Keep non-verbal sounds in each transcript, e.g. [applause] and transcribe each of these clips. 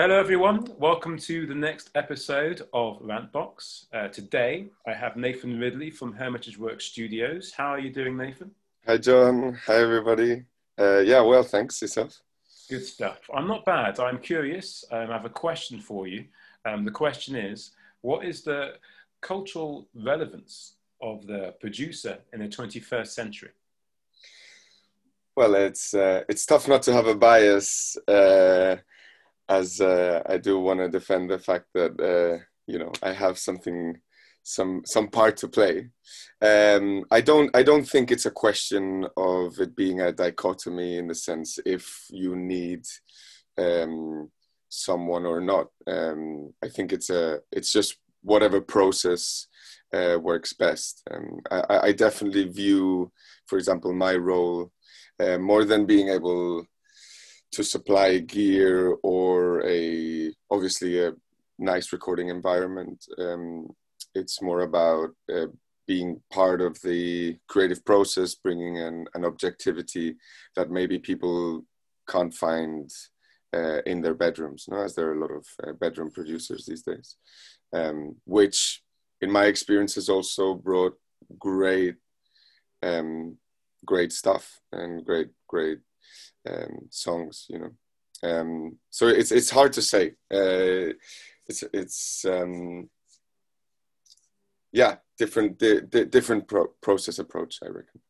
Hello, everyone. Welcome to the next episode of Rantbox. Uh, today, I have Nathan Ridley from Hermitage Works Studios. How are you doing, Nathan? Hi, John. Hi, everybody. Uh, yeah, well, thanks. Yourself? Good stuff. I'm not bad. I'm curious. Um, I have a question for you. Um, the question is What is the cultural relevance of the producer in the 21st century? Well, it's uh, it's tough not to have a bias uh, as uh, I do want to defend the fact that uh, you know I have something, some some part to play. Um, I don't I don't think it's a question of it being a dichotomy in the sense if you need um, someone or not. Um, I think it's a it's just whatever process uh, works best. And I, I definitely view, for example, my role uh, more than being able to supply gear or a obviously a nice recording environment. Um, it's more about uh, being part of the creative process, bringing an, an objectivity that maybe people can't find uh, in their bedrooms, no? as there are a lot of uh, bedroom producers these days, um, which in my experience has also brought great, um, great stuff and great, great um, songs, you know. Um, so it's it's hard to say. Uh, it's it's um, yeah, different di- di- different pro- process approach, I reckon.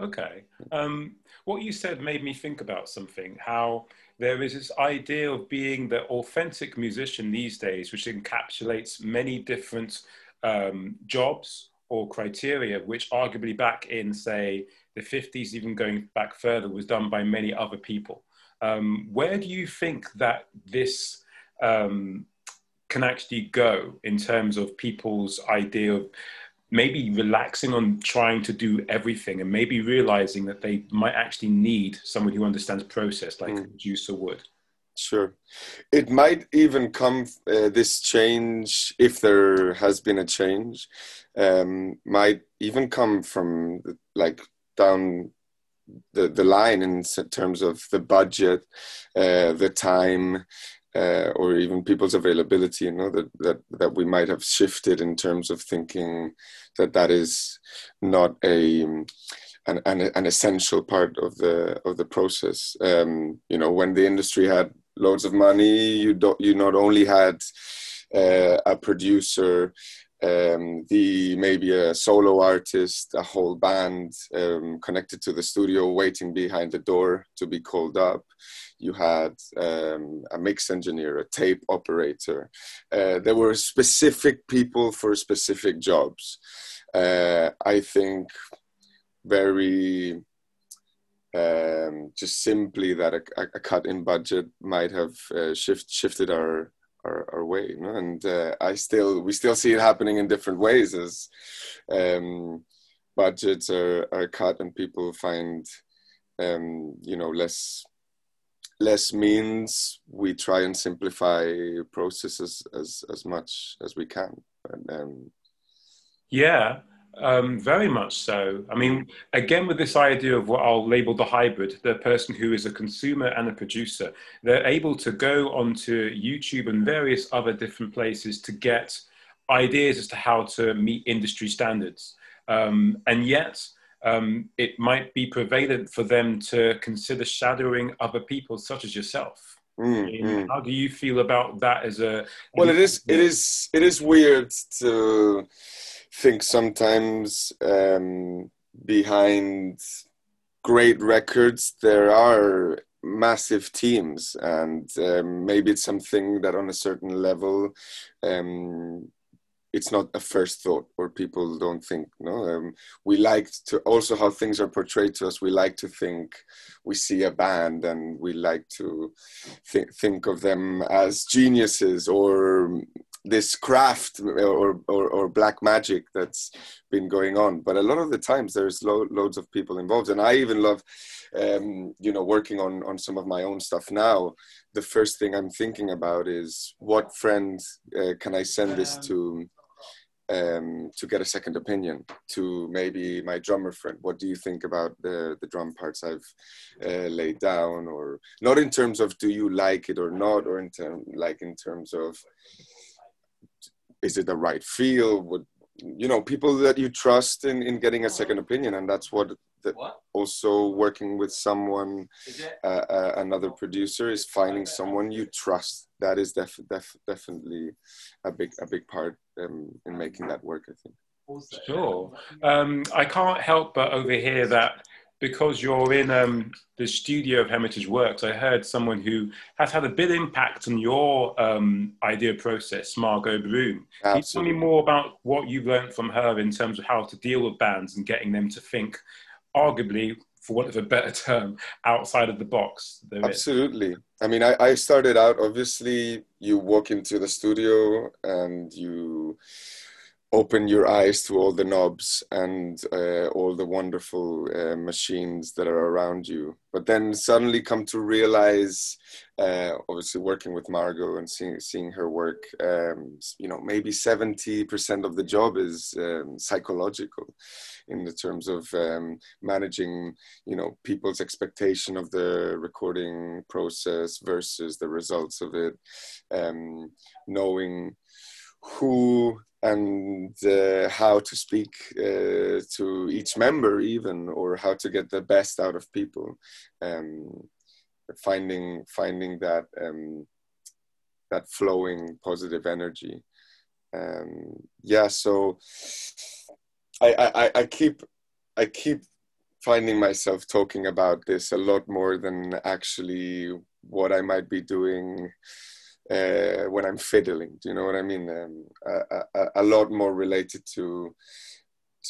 Okay. Um, what you said made me think about something. How there is this idea of being the authentic musician these days, which encapsulates many different um, jobs or criteria, which arguably back in, say, the 50s, even going back further, was done by many other people. Um, where do you think that this um, can actually go in terms of people's idea of maybe relaxing on trying to do everything and maybe realizing that they might actually need someone who understands process like mm. a producer would? Sure. It might even come, uh, this change, if there has been a change, um, might even come from like down the, the line in terms of the budget, uh, the time, uh, or even people's availability, you know, that, that, that we might have shifted in terms of thinking that that is not a, an, an, an essential part of the, of the process. Um, you know, when the industry had loads of money, you, don't, you not only had uh, a producer um, the maybe a solo artist, a whole band um, connected to the studio, waiting behind the door to be called up. You had um, a mix engineer, a tape operator. Uh, there were specific people for specific jobs. Uh, I think very um, just simply that a, a, cut in budget might have uh, shift, shifted our our, our way and uh, i still we still see it happening in different ways as um, budgets are, are cut and people find um, you know less less means. We try and simplify processes as as much as we can and, um, yeah um, very much so. I mean, again, with this idea of what I'll label the hybrid, the person who is a consumer and a producer, they're able to go onto YouTube and various other different places to get ideas as to how to meet industry standards. Um, and yet, um, it might be prevalent for them to consider shadowing other people, such as yourself. Mm, mm. How do you feel about that as a? Well, it is. It is. It is weird to think sometimes um, behind great records there are massive teams and um, maybe it's something that on a certain level um, it's not a first thought or people don't think no? Um, we like to also how things are portrayed to us we like to think we see a band and we like to th- think of them as geniuses or this craft or, or, or black magic that's been going on but a lot of the times there's lo- loads of people involved and i even love um, you know working on on some of my own stuff now the first thing i'm thinking about is what friends uh, can i send this to um, to get a second opinion to maybe my drummer friend. What do you think about the, the drum parts I've uh, laid down? Or not in terms of do you like it or not, or in term, like in terms of is it the right feel? Would you know people that you trust in, in getting a second opinion, and that's what that also working with someone uh, uh, another producer is finding someone you trust. That is def- def- definitely a big a big part um, in making that work i think. Sure. Um, i can't help but overhear that because you're in um, the studio of Hermitage Works, I heard someone who has had a big impact on your um, idea process, Margo Broom. Can you tell me more about what you've learned from her in terms of how to deal with bands and getting them to think arguably, for want of a better term, outside of the box. Absolutely. I mean, I, I started out, obviously, you walk into the studio and you open your eyes to all the knobs and uh, all the wonderful uh, machines that are around you. But then suddenly come to realize, uh, obviously working with Margo and seeing seeing her work, um, you know, maybe seventy percent of the job is um, psychological, in the terms of um, managing, you know, people's expectation of the recording process versus the results of it, um, knowing who and uh, how to speak uh, to each member even or how to get the best out of people um, finding finding that um, that flowing positive energy. Um, yeah so I, I i keep i keep finding myself talking about this a lot more than actually what i might be doing uh, when I'm fiddling. Do you know what I mean? Um, a, a, a, lot more related to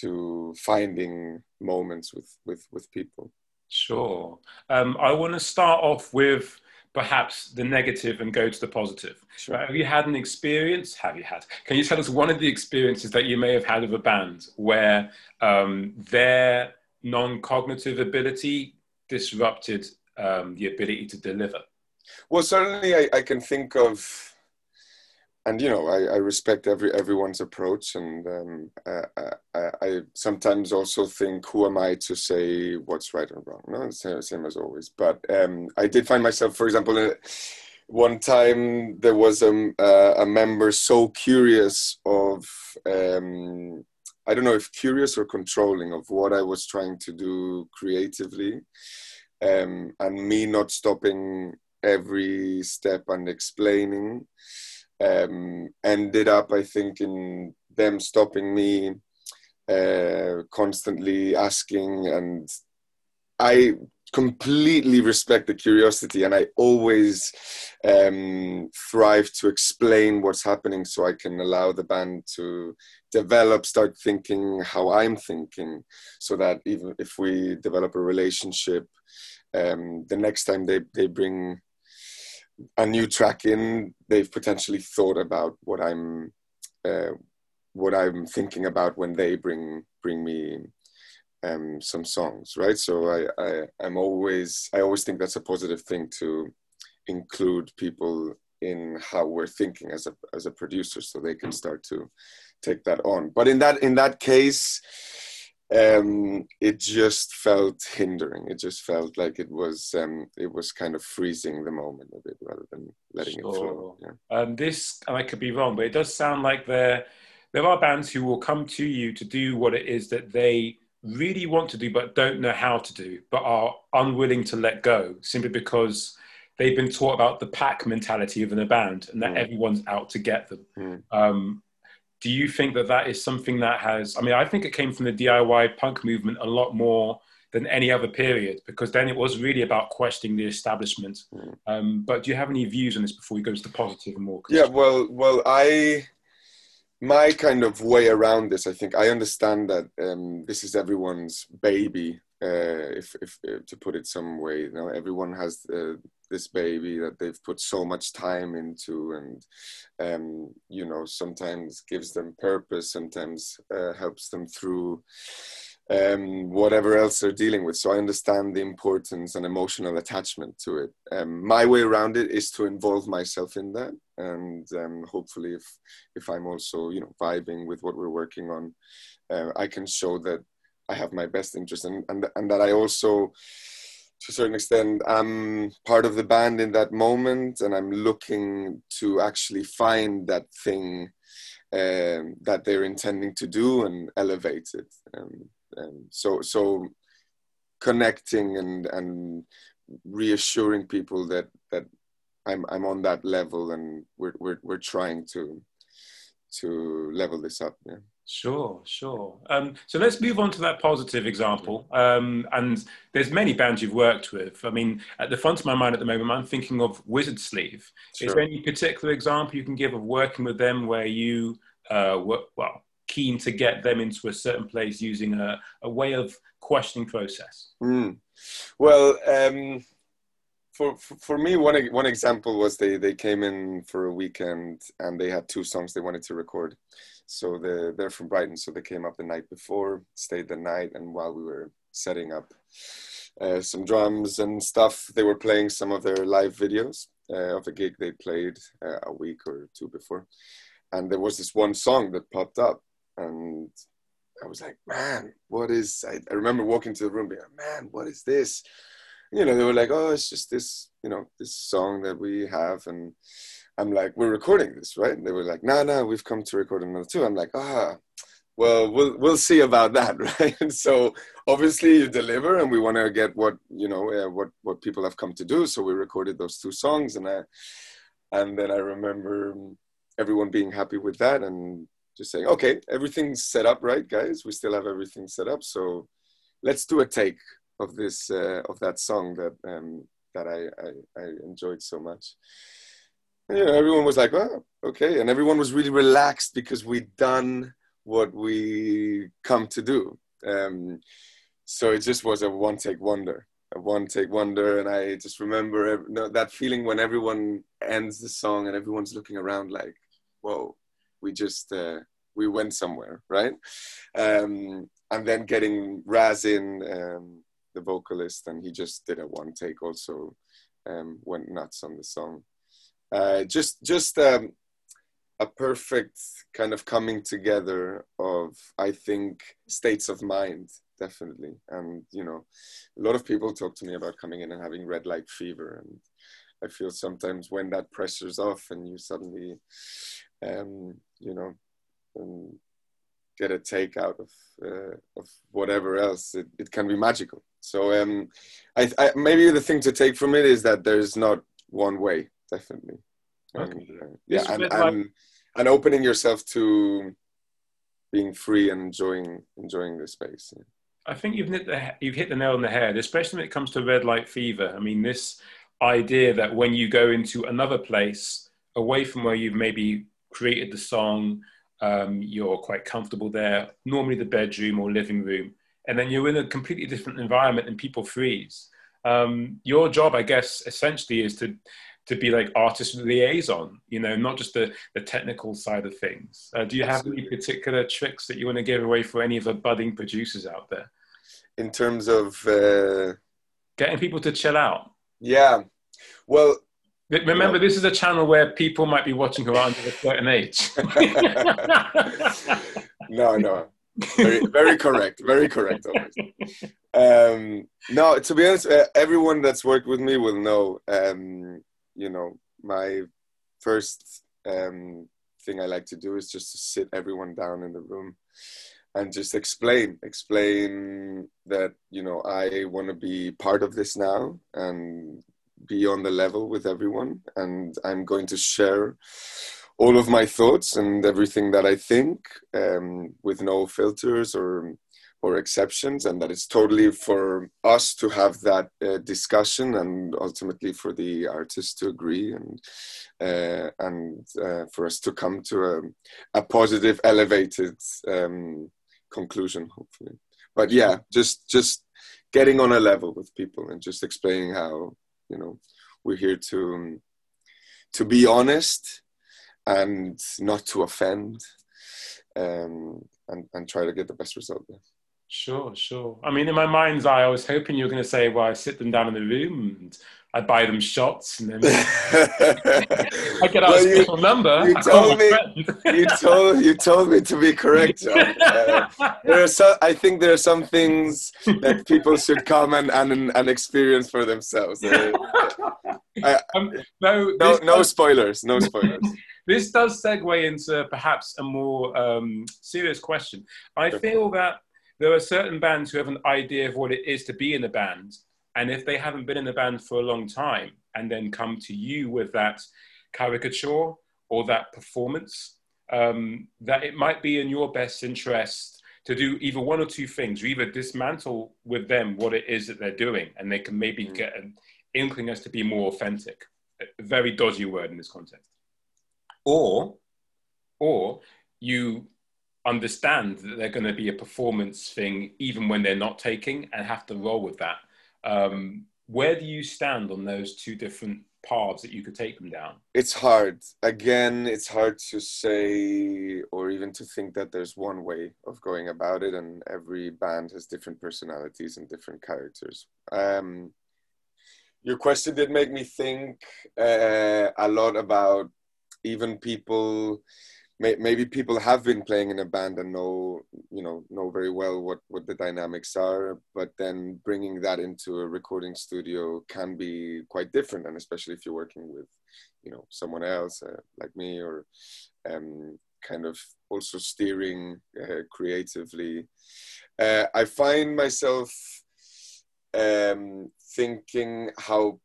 to finding moments with with with people. Sure. Um, I want to start off with perhaps the negative and go to the positive. Sure. Have you had an experience? Have you had? Can you tell us one of the experiences that you may have had of a band where um, their non-cognitive ability disrupted um, the ability to deliver? Well, certainly I, I can think of, and you know, I, I respect every everyone's approach, and um, I, I, I, sometimes also think, who am I to say what's right or wrong? No, same, same as always. But um, I did find myself, for example, uh, one time there was a, a member so curious of. Um, I don't know if curious or controlling of what I was trying to do creatively, um, and me not stopping every step and explaining um, ended up i think in them stopping me uh, constantly asking. And i completely respect the curiosity and i always um, thrive to explain what's happening so i can allow the band to develop start thinking how i'm thinking so that even if we develop a relationship um, the next time they, they bring a new track in, they've potentially thought about what I'm uh, what I'm thinking about when they bring bring me um, some songs, right? So I, I I'm always I always think that's a positive thing to include people in how we're thinking as a as a producer, so they can start to take that on. But in that in that case, um, it just felt hindering. It just felt like it was um, it was kind of freezing the moment a bit rather than letting sure. it flow. Yeah. Um, this, and I could be wrong, but it does sound like there there are bands who will come to you to do what it is that they really want to do but don't know how to do, but are unwilling to let go simply because they've been taught about the pack mentality within a band and that mm. everyone's out to get them. Mm. Um, do you think that that is something that has i mean i think it came from the diy punk movement a lot more than any other period because then it was really about questioning the establishment mm. um, but do you have any views on this before we go to the positive and more yeah well well i my kind of way around this i think i understand that um, this is everyone's baby uh, if, if, if, to put it some way you know everyone has uh, this baby that they've put so much time into and um, you know sometimes gives them purpose sometimes uh, helps them through um, whatever else they're dealing with. So i understand the importance and emotional attachment to it. Um, my way around it is to involve myself in that and um, hopefully if if i'm also you know vibing with what we're working on uh, i can show that i have my best interest and and, and that i also to a certain extent i'm part of the band in that moment and i'm looking to actually find that thing um, that they're intending to do and elevate it. Um, um, so so connecting and and reassuring people that that I'm I'm on that level and we're we're we're trying to to level this up. Yeah. Sure, sure. Um, so let's move on to that positive example. Um, and there's many bands you've worked with. I mean, at the front of my mind at the moment, I'm thinking of Wizard Sleeve. Sure. Is there any particular example you can give of working with them where you uh, were well keen to get them into a certain place using a, a way of questioning process? Mm. Well. Um for, for me, one one example was they they came in for a weekend and they had two songs they wanted to record. So they they're from Brighton, so they came up the night before, stayed the night, and while we were setting up uh, some drums and stuff, they were playing some of their live videos uh, of a gig they played uh, a week or two before, and there was this one song that popped up, and I was like, man, what is? I, I remember walking to the room, being like, man, what is this? you know, they were like, oh, it's just this, you know, this song that we have. And I'm like, we're recording this, right? And they were like, no, no, we've come to record another two. I'm like, ah, well, we'll, we'll see about that, [laughs] right? And so obviously you deliver and we want to get what, you know, uh, what, what people have come to do. So we recorded those two songs and I, and then I remember everyone being happy with that and just saying, okay, everything's set up, right, guys? We still have everything set up. So let's do a take of this uh, of that song that um, that I, I, I enjoyed so much. And, you know, everyone was like, "Oh, okay," and everyone was really relaxed because we'd done what we come to do. Um, so it just was a one take wonder, a one take wonder, and I just remember that feeling when everyone ends the song and everyone's looking around like, "Whoa, we just." Uh, we went somewhere, right? Um, and then getting Raz in, um, the vocalist, and he just did a one take. Also, um, went nuts on the song. Uh, just just um, a perfect kind of coming together of I think states of mind definitely. And you know, a lot of people talk to me about coming in and having red light fever, and I feel sometimes when that pressure's off and you suddenly, um, you know, um, get a take out of uh, of whatever else, it, it can be magical. So um, I, I, maybe the thing to take from it is that there's not one way, definitely. Okay. And, uh, yeah, and, and, and opening yourself to being free and enjoying enjoying the space. Yeah. I think you've hit the you've hit the nail on the head, especially when it comes to red light fever. I mean, this idea that when you go into another place away from where you've maybe created the song, um, you're quite comfortable there. Normally, the bedroom or living room and then you're in a completely different environment and people freeze. Um, your job, I guess, essentially is to to be like artist liaison, you know, not just the, the technical side of things. Uh, do you have any particular tricks that you want to give away for any of the budding producers out there? In terms of uh... getting people to chill out. Yeah. Well, Remember, this is a channel where people might be watching who are under a certain age. [laughs] no, no very, very correct. Very correct. Um, no, to be honest, uh, everyone that's worked with me will know. Um, you know, my first um, thing I like to do is just to sit everyone down in the room and just explain, explain that you know I want to be part of this now and be on the level with everyone, and I'm going to share all of my thoughts and everything that I think um, with no filters or or exceptions, and that it's totally for us to have that uh, discussion and ultimately for the artists to agree and uh, and uh, for us to come to a, a positive, elevated um, conclusion, hopefully. But yeah, just just getting on a level with people and just explaining how you know we're here to to be honest and not to offend um, and, and try to get the best result there. Sure, sure. I mean, in my mind's eye, I was hoping you were going to say, well, I sit them down in the room and I buy them shots. And then... [laughs] I get our well, special you, number. You told me. you told you told me to be correct, [laughs] Uh, there are so, I think there are some things that people should come and and, and experience for themselves. Uh, [laughs] I, um, no, no, no does, spoilers. No spoilers. this does segue into perhaps a more um, serious question. I feel that there are certain bands who have an idea of what it is to be in a band, and if they haven't been in the band for a long time, and then come to you with that caricature or that performance, um, that it might be in your best interest to do either one or two things. You either dismantle with them what it is that they're doing, and they can maybe mm. get an inkling as to be more authentic. A very dodgy word in this context. Or, or you understand that they're going to be a performance thing even when they're not taking and have to roll with that. Um, where do you stand on those two different paths that you could take them down? It's hard. Again, it's hard to say or even to think that there's one way of going about it, and every band has different personalities and different characters. Um, your question did make me think uh, a lot about even people may, maybe people have been playing in a band and know you know know very well what what the dynamics are but then bringing that into a recording studio can be quite different and especially if you're working with you know someone else uh, like me or um, kind of also steering uh, creatively. Uh, i find myself um, thinking how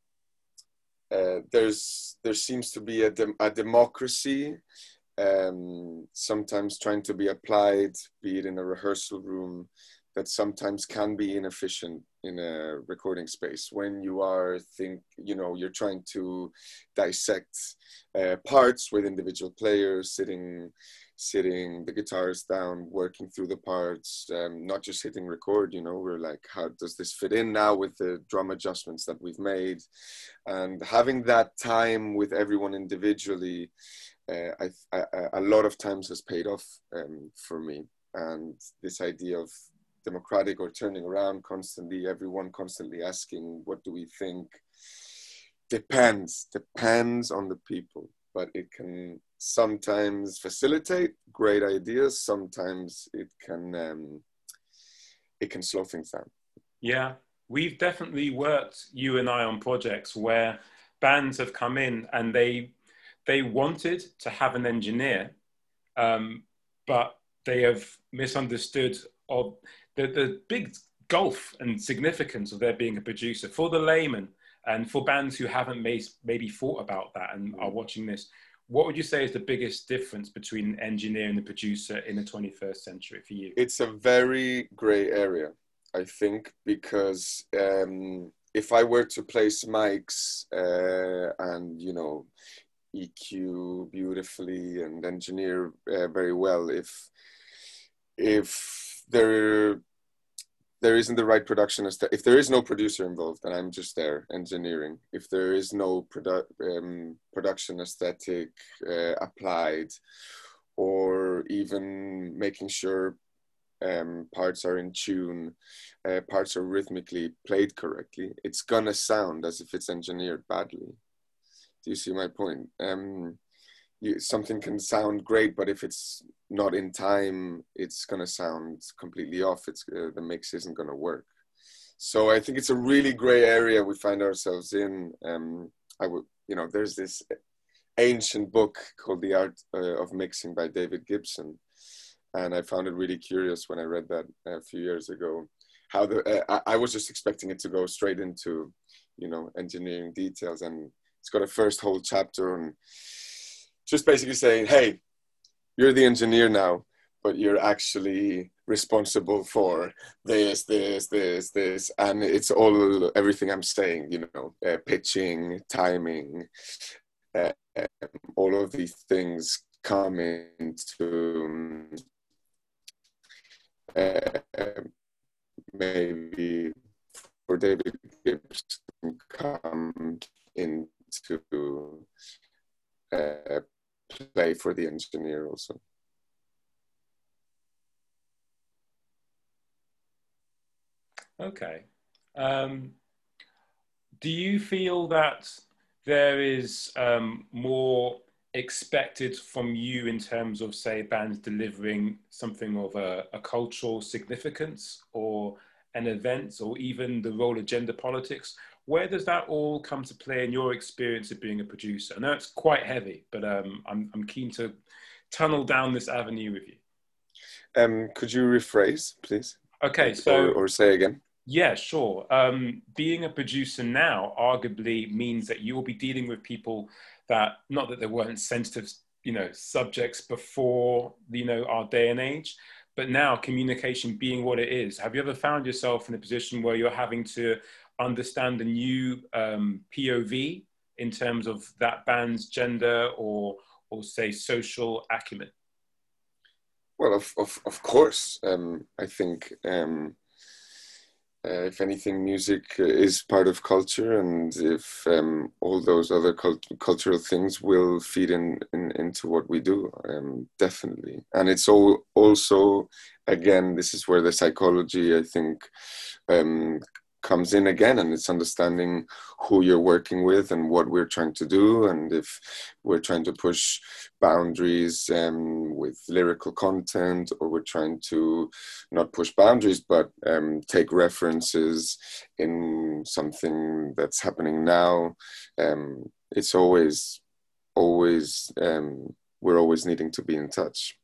uh, there's there seems to be a, de- a democracy um, sometimes trying to be applied, be it in a rehearsal room, that sometimes can be inefficient in a recording space when you are think you know you're trying to dissect uh, parts with individual players sitting sitting the guitars down working through the parts um, not just hitting record you know we're like how does this fit in now with the drum adjustments that we've made? And having that time with everyone individually uh, I, I, a lot of times has paid off um, for me. And this idea of democratic or turning around constantly, everyone constantly asking, what do we think? Depends, depends on the people, but it can sometimes facilitate great ideas. Sometimes it can, um, it can slow things down. Yeah, we've definitely worked, you and I, on projects where bands have come in and they they wanted to have an engineer, um, but they have misunderstood of the, the big gulf and significance of there being a producer for the layman and for bands who haven't may, maybe thought about that and are watching this. What would you say is the biggest difference between an engineer and the producer in the 21st century for you? It's a very gray area, I think, because um, if I were to place mics uh, and, you know, EQ beautifully and engineer uh, very well if if there there isn't the right production if there is no producer involved and I'm just there engineering if there is no produ- um, production aesthetic uh, applied or even making sure um, parts are in tune, uh, parts are rhythmically played correctly, it's gonna sound as if it's engineered badly. Do you see my point? Um, you, something can sound great, but if it's not in time, it's gonna sound completely off. It's uh, the mix isn't gonna work. So I think it's a really gray area we find ourselves in. Um, I would, you know, there's this ancient book called The Art uh, of Mixing by David Gibson, and I found it really curious when I read that a few years ago. How the uh, I was just expecting it to go straight into, you know, engineering details and it's got a first whole chapter on just basically saying, hey, you're the engineer now, but you're actually responsible for this, this, this, this, and it's all everything I'm saying. You know, uh, pitching, timing, uh, all of these things come into uh, maybe for David Gibson come in to uh, play for the engineer also. Okay. Um, do you feel that there is um, more expected from you in terms of, say, bands delivering something of a, a cultural significance or an event or even the role of gender politics? Where does that all come to play in your experience of being a producer? I know it's quite heavy, but um, I'm, I'm keen to tunnel down this avenue with you. Um, could you rephrase, please? Okay, so or, or say again. Yeah, sure. Um, being a producer now arguably means that you will be dealing with people that not that there weren't sensitive, you know, subjects before you know our day and age, but now communication being what it is. Have you ever found yourself in a position where you're having to understand a new um, POV in terms of that band's gender or or say social acumen? Well, of of, of course, um, I think um, uh, if anything, music is part of culture, and if um, all those other cult- cultural things will feed in, in into what we do, um, definitely. And it's all also, again, this is where the psychology, I think, um, comes in again and it's understanding who you're working with and what we're trying to do and if we're trying to push boundaries um, with lyrical content or we're trying to not push boundaries but um, take references in something that's happening now um, it's always always um, we're always needing to be in touch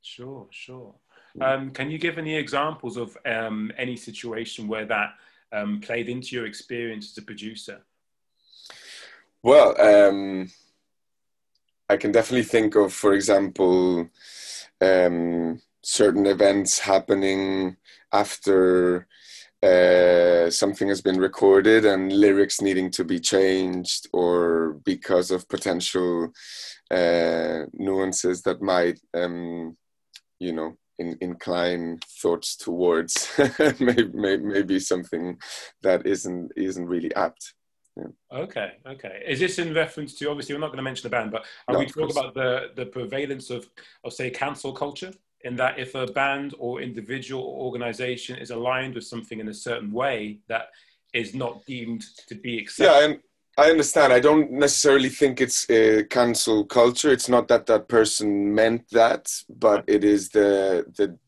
sure sure mm. um, can you give any examples of um, any situation where that um, played into your experience as a producer? Well, um, I can definitely think of, for example, um, certain events happening after uh, something has been recorded and lyrics needing to be changed or because of potential uh, nuances that might um, you know in, incline thoughts towards [laughs] maybe, maybe something that isn't isn't really apt. Yeah. Okay, okay. Is this in reference to obviously we're not going to mention the band, but are no, we talking about the the prevalence of of say cancel culture? In that if a band or individual or organization is aligned with something in a certain way that is not deemed to be acceptable. Yeah, and I understand. I don't necessarily think it's a cancel culture. It's not that that person meant that, but it is the the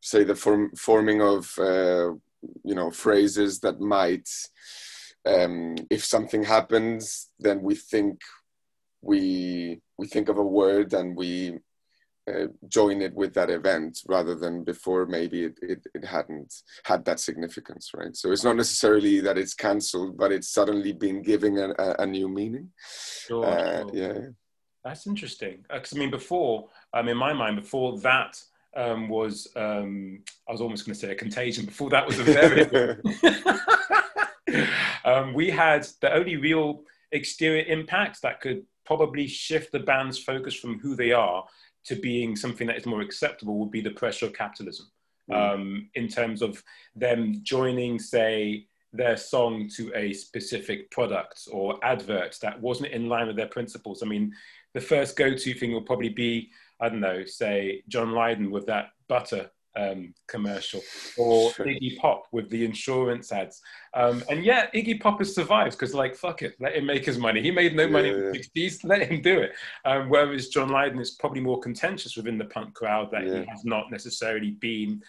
say the form, forming of uh, you know phrases that might, um, if something happens, then we think we we think of a word and we uh, join it with that event rather than before maybe it, it, it, hadn't had that significance right? So it's not necessarily that it's cancelled but it's suddenly been giving a, a, a new meaning. Sure, uh, sure. yeah. That's interesting. Because uh, i mean before um, in my mind before that um, was um, i was almost going to say a contagion. Before that was a very [laughs] [laughs] um, we had the only real exterior impact that could probably shift the band's focus from who they are to being something that is more acceptable would be the pressure of capitalism mm. um, in terms of them joining, say, their song to a specific product or advert that wasn't in line with their principles. I mean, the first go to thing will probably be, I don't know, say John Lydon with that butter um, commercial or Iggy Pop with the insurance ads. Um, and yeah, Iggy Pop has survived because, like, fuck it, let him make his money. He made no money yeah. in the 60s, [laughs] let him do it. Um, whereas John Lydon is probably more contentious within the punk crowd that yeah. he has not necessarily been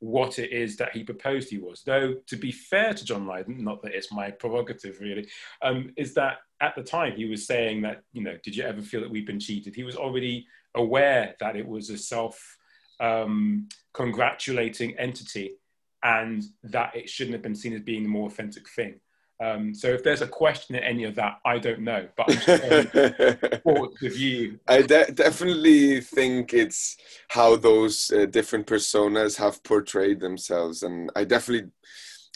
what it is that he proposed he was. Though, to be fair to John Lydon, not that it's my prerogative really, um, is that at the time he was saying that, you know, did you ever feel that we've been cheated? He was already aware that it was a self um, congratulating entity and that it shouldn't have been seen as being the more authentic thing. Um, so if there's a question in any of that, I don't know, but I'm [laughs] you. I de- definitely think it's how those uh, different personas have portrayed themselves, and I definitely,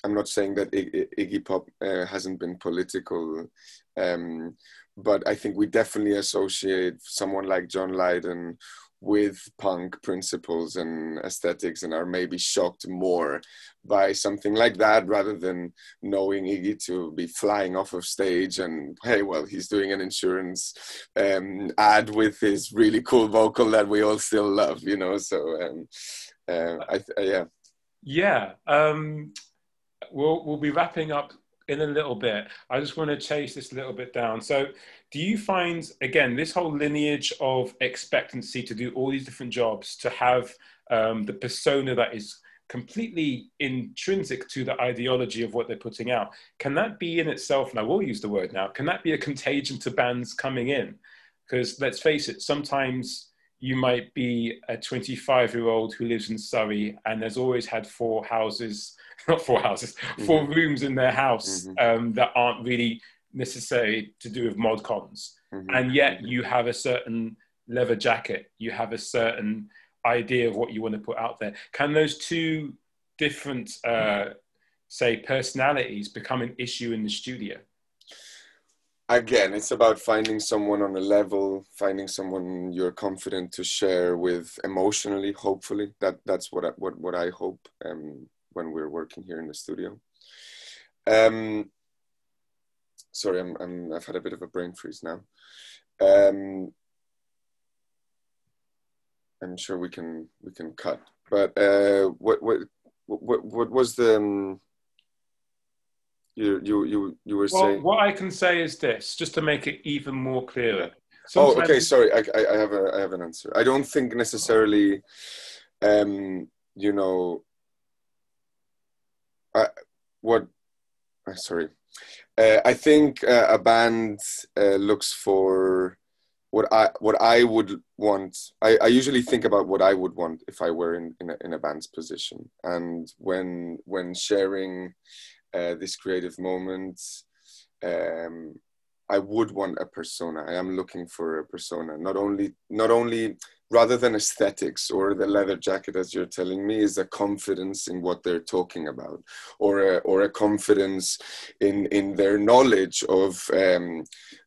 I'm not saying that I- Iggy Pop uh, hasn't been political, um, but I think we definitely associate someone like John Lydon with punk principles and aesthetics and are maybe shocked more by something like that rather than knowing Iggy to be flying off of stage and hey well he's doing an insurance um, ad with his really cool vocal that we all still love you know so um, uh, I, uh, yeah yeah um, we'll, we'll be wrapping up in a little bit. I just want to chase this a little bit down. So, do you find again this whole lineage of expectancy to do all these different jobs, to have um, the persona that is completely intrinsic to the ideology of what they're putting out? Can that be in itself? And I will use the word now. Can that be a contagion to bands coming in? Because let's face it, sometimes you might be a 25 year old who lives in Surrey and has always had four houses, [laughs] not four houses, mm-hmm. 4 rooms in their house mm-hmm. um, that aren't really necessary to do with mod cons. Mm-hmm. And yet you have a certain leather jacket, you have a certain idea of what you want to put out there. Can those two different, uh, say, personalities become an issue in the studio? again it's about finding someone on a level finding someone you're confident to share with emotionally hopefully that that's what I, what what I hope um, when we're working here in the studio um sorry I'm, I'm I've had a bit of a brain freeze now. Um I'm sure we can we can cut. But uh what what what what was the um, you you you you were well, saying what i can say is this just to make it even more clear oh okay sorry I, I have a i have an answer. I don't think necessarily um you know I, what uh, sorry uh, i think uh, a band uh, looks for what I what I would want. I, I usually think about what I would want if I were in in a, in a band's position, and when when sharing uh, this creative moment. Um, I would want a persona. I am looking for a persona. Not only, not only rather than aesthetics or the leather jacket, as you're telling me, is a confidence in what they're talking about, or a, or a confidence in in their knowledge of um,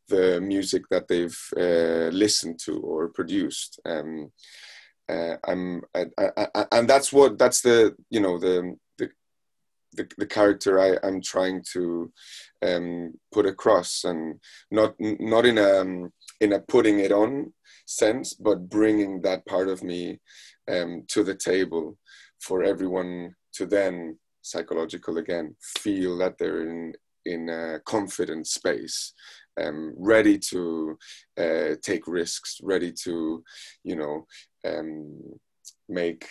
the music that they've uh, listened to or produced. Um, uh, I'm, I, I, I, and that's what that's the you know the the, the character I, am trying to um, put across, and not not in a um, in a putting it on sense, but bringing that part of me um, to the table for everyone to then psychological again feel that they're in in a confident space um, ready to uh, take risks ready to you know um, make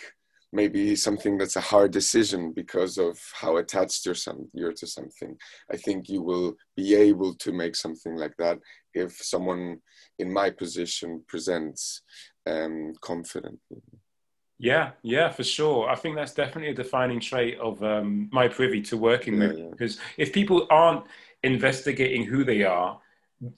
maybe something that's a hard decision because of how attached you're, some, you're to something. I think you will be able to make something like that if someone in my position presents um, confidently. Yeah, yeah, for sure. I think that's definitely a defining trait of um, my privy to working yeah, with. Yeah. Because if people aren't investigating who they are,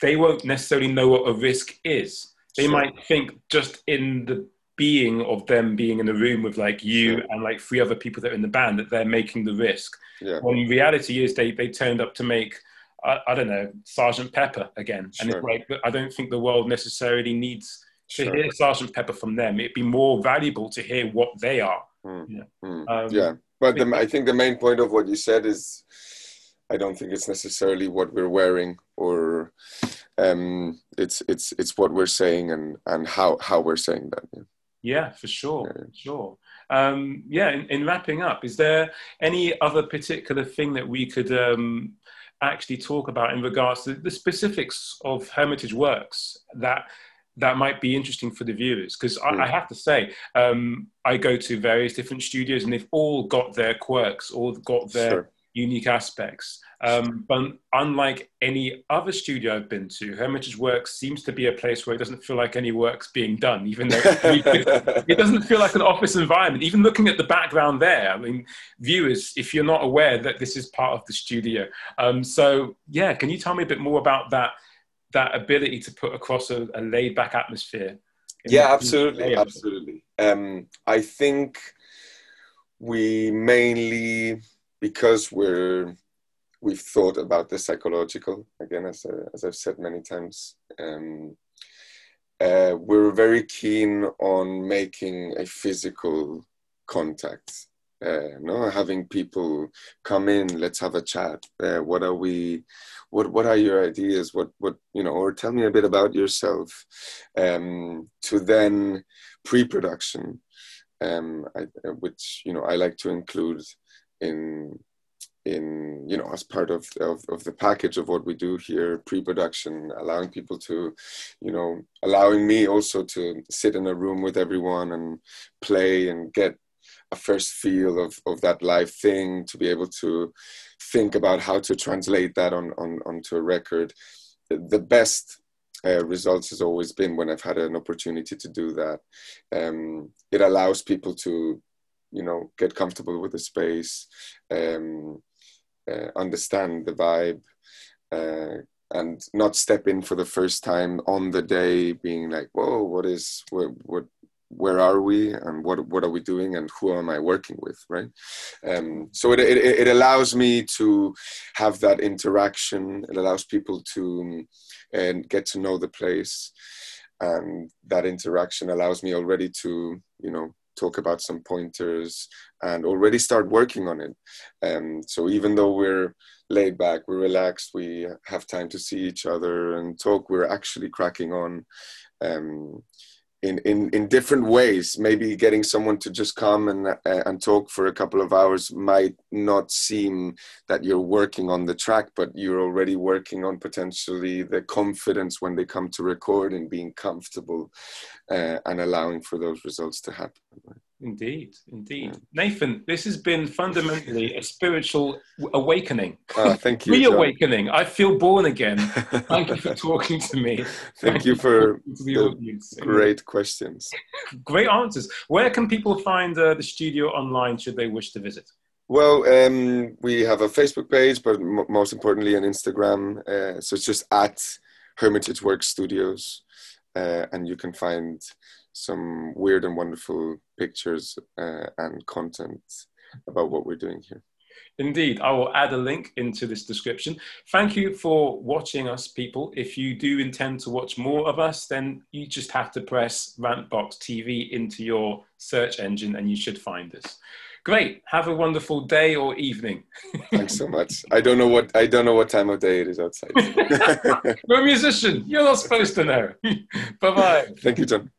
they won't necessarily know what a risk is. They sure. might think just in the being of them being in a room with like you and like three other people that are in the band that they're making the risk. Yeah. When reality is they they turned up to make I, I don't know Sergeant Pepper again, sure. and it's like I don't think the world necessarily needs to sure. hear Sergeant Pepper from them. It'd be more valuable to hear what they are. Mm. Yeah. Mm. Um, yeah, but the, I think the main point of what you said is. I don't think it's necessarily what we're wearing or um, it's it's it's what we're saying and and how how we're saying that. Yeah. Yeah, for sure, sure. Um, yeah, in, in, wrapping up, is there any other particular thing that we could um, actually talk about in regards to the specifics of Hermitage works that that might be interesting for the viewers? Because I, I, have to say, um, I go to various different studios and they've all got their quirks, all got their sure. unique aspects. Um, but unlike any other studio I've been to, Hermitage Works seems to be a place where it doesn't feel like any work's being done, even though [laughs] it doesn't feel like an office environment. Even looking at the background there, I mean, viewers, if you're not aware that this is part of the studio. Um, so, yeah, can you tell me a bit more about that, that ability to put across a, a laid back atmosphere? Yeah, absolutely. Absolutely. Um, I think we mainly, because we're we've thought about the psychological again as, uh, as i've said many times um, uh, we're very keen on making a physical contact uh, no having people come in let's have a chat uh, what are we what what are your ideas? What what you know or tell me a bit about yourself um, to then pre-production um, I, which you know i like to include in in you know as part of, of, of the package of what we do here pre-production allowing people to you know allowing me also to sit in a room with everyone and play and get a first feel of, of that live thing to be able to think about how to translate that on, on onto a record the best uh, results has always been when I've had an opportunity to do that. Um, it allows people to, you know, get comfortable with the space, um, understand the vibe, uh, and not step in for the first time on the day being like, "Whoa, what is what what where are we and what what are we doing and who am I working with, right? Um, so it, it, it allows me to have that interaction. It allows people to and get to know the place, and that interaction allows me already to you know talk about some pointers and already start working on it. Um, so even though we're laid back, we're relaxed, we have time to see each other and talk, we're actually cracking on. Um, in, in, in different ways. Maybe getting someone to just come and, uh, and talk for a couple of hours might not seem that you're working on the track, but you're already working on potentially the confidence when they come to record and being comfortable uh, and allowing for those results to happen. Indeed, indeed. Yeah. Nathan, this has been fundamentally a spiritual awakening. Uh, thank you. Reawakening. I feel born again. [laughs] Thank you for talking to me. Thank, you for the great questions. Great answers. Where can people find uh, the studio online should they wish to visit? Well, um, we have a Facebook page, but m- most importantly, an Instagram. Uh, so it's just at Hermitage Work Studios, uh, and you can find some weird and wonderful pictures uh, and content about what we're doing here. Indeed, I will add a link into this description. Thank you for watching us, people. If you do intend to watch more of us, then you just have to press Rantbox TV into your search engine and you should find us. Great. Have a wonderful day or evening. Thanks so much. I don't know what I don't know what time of day it is outside. [laughs] You're a musician. You're not supposed to know. [laughs] bye bye. Thank you, John.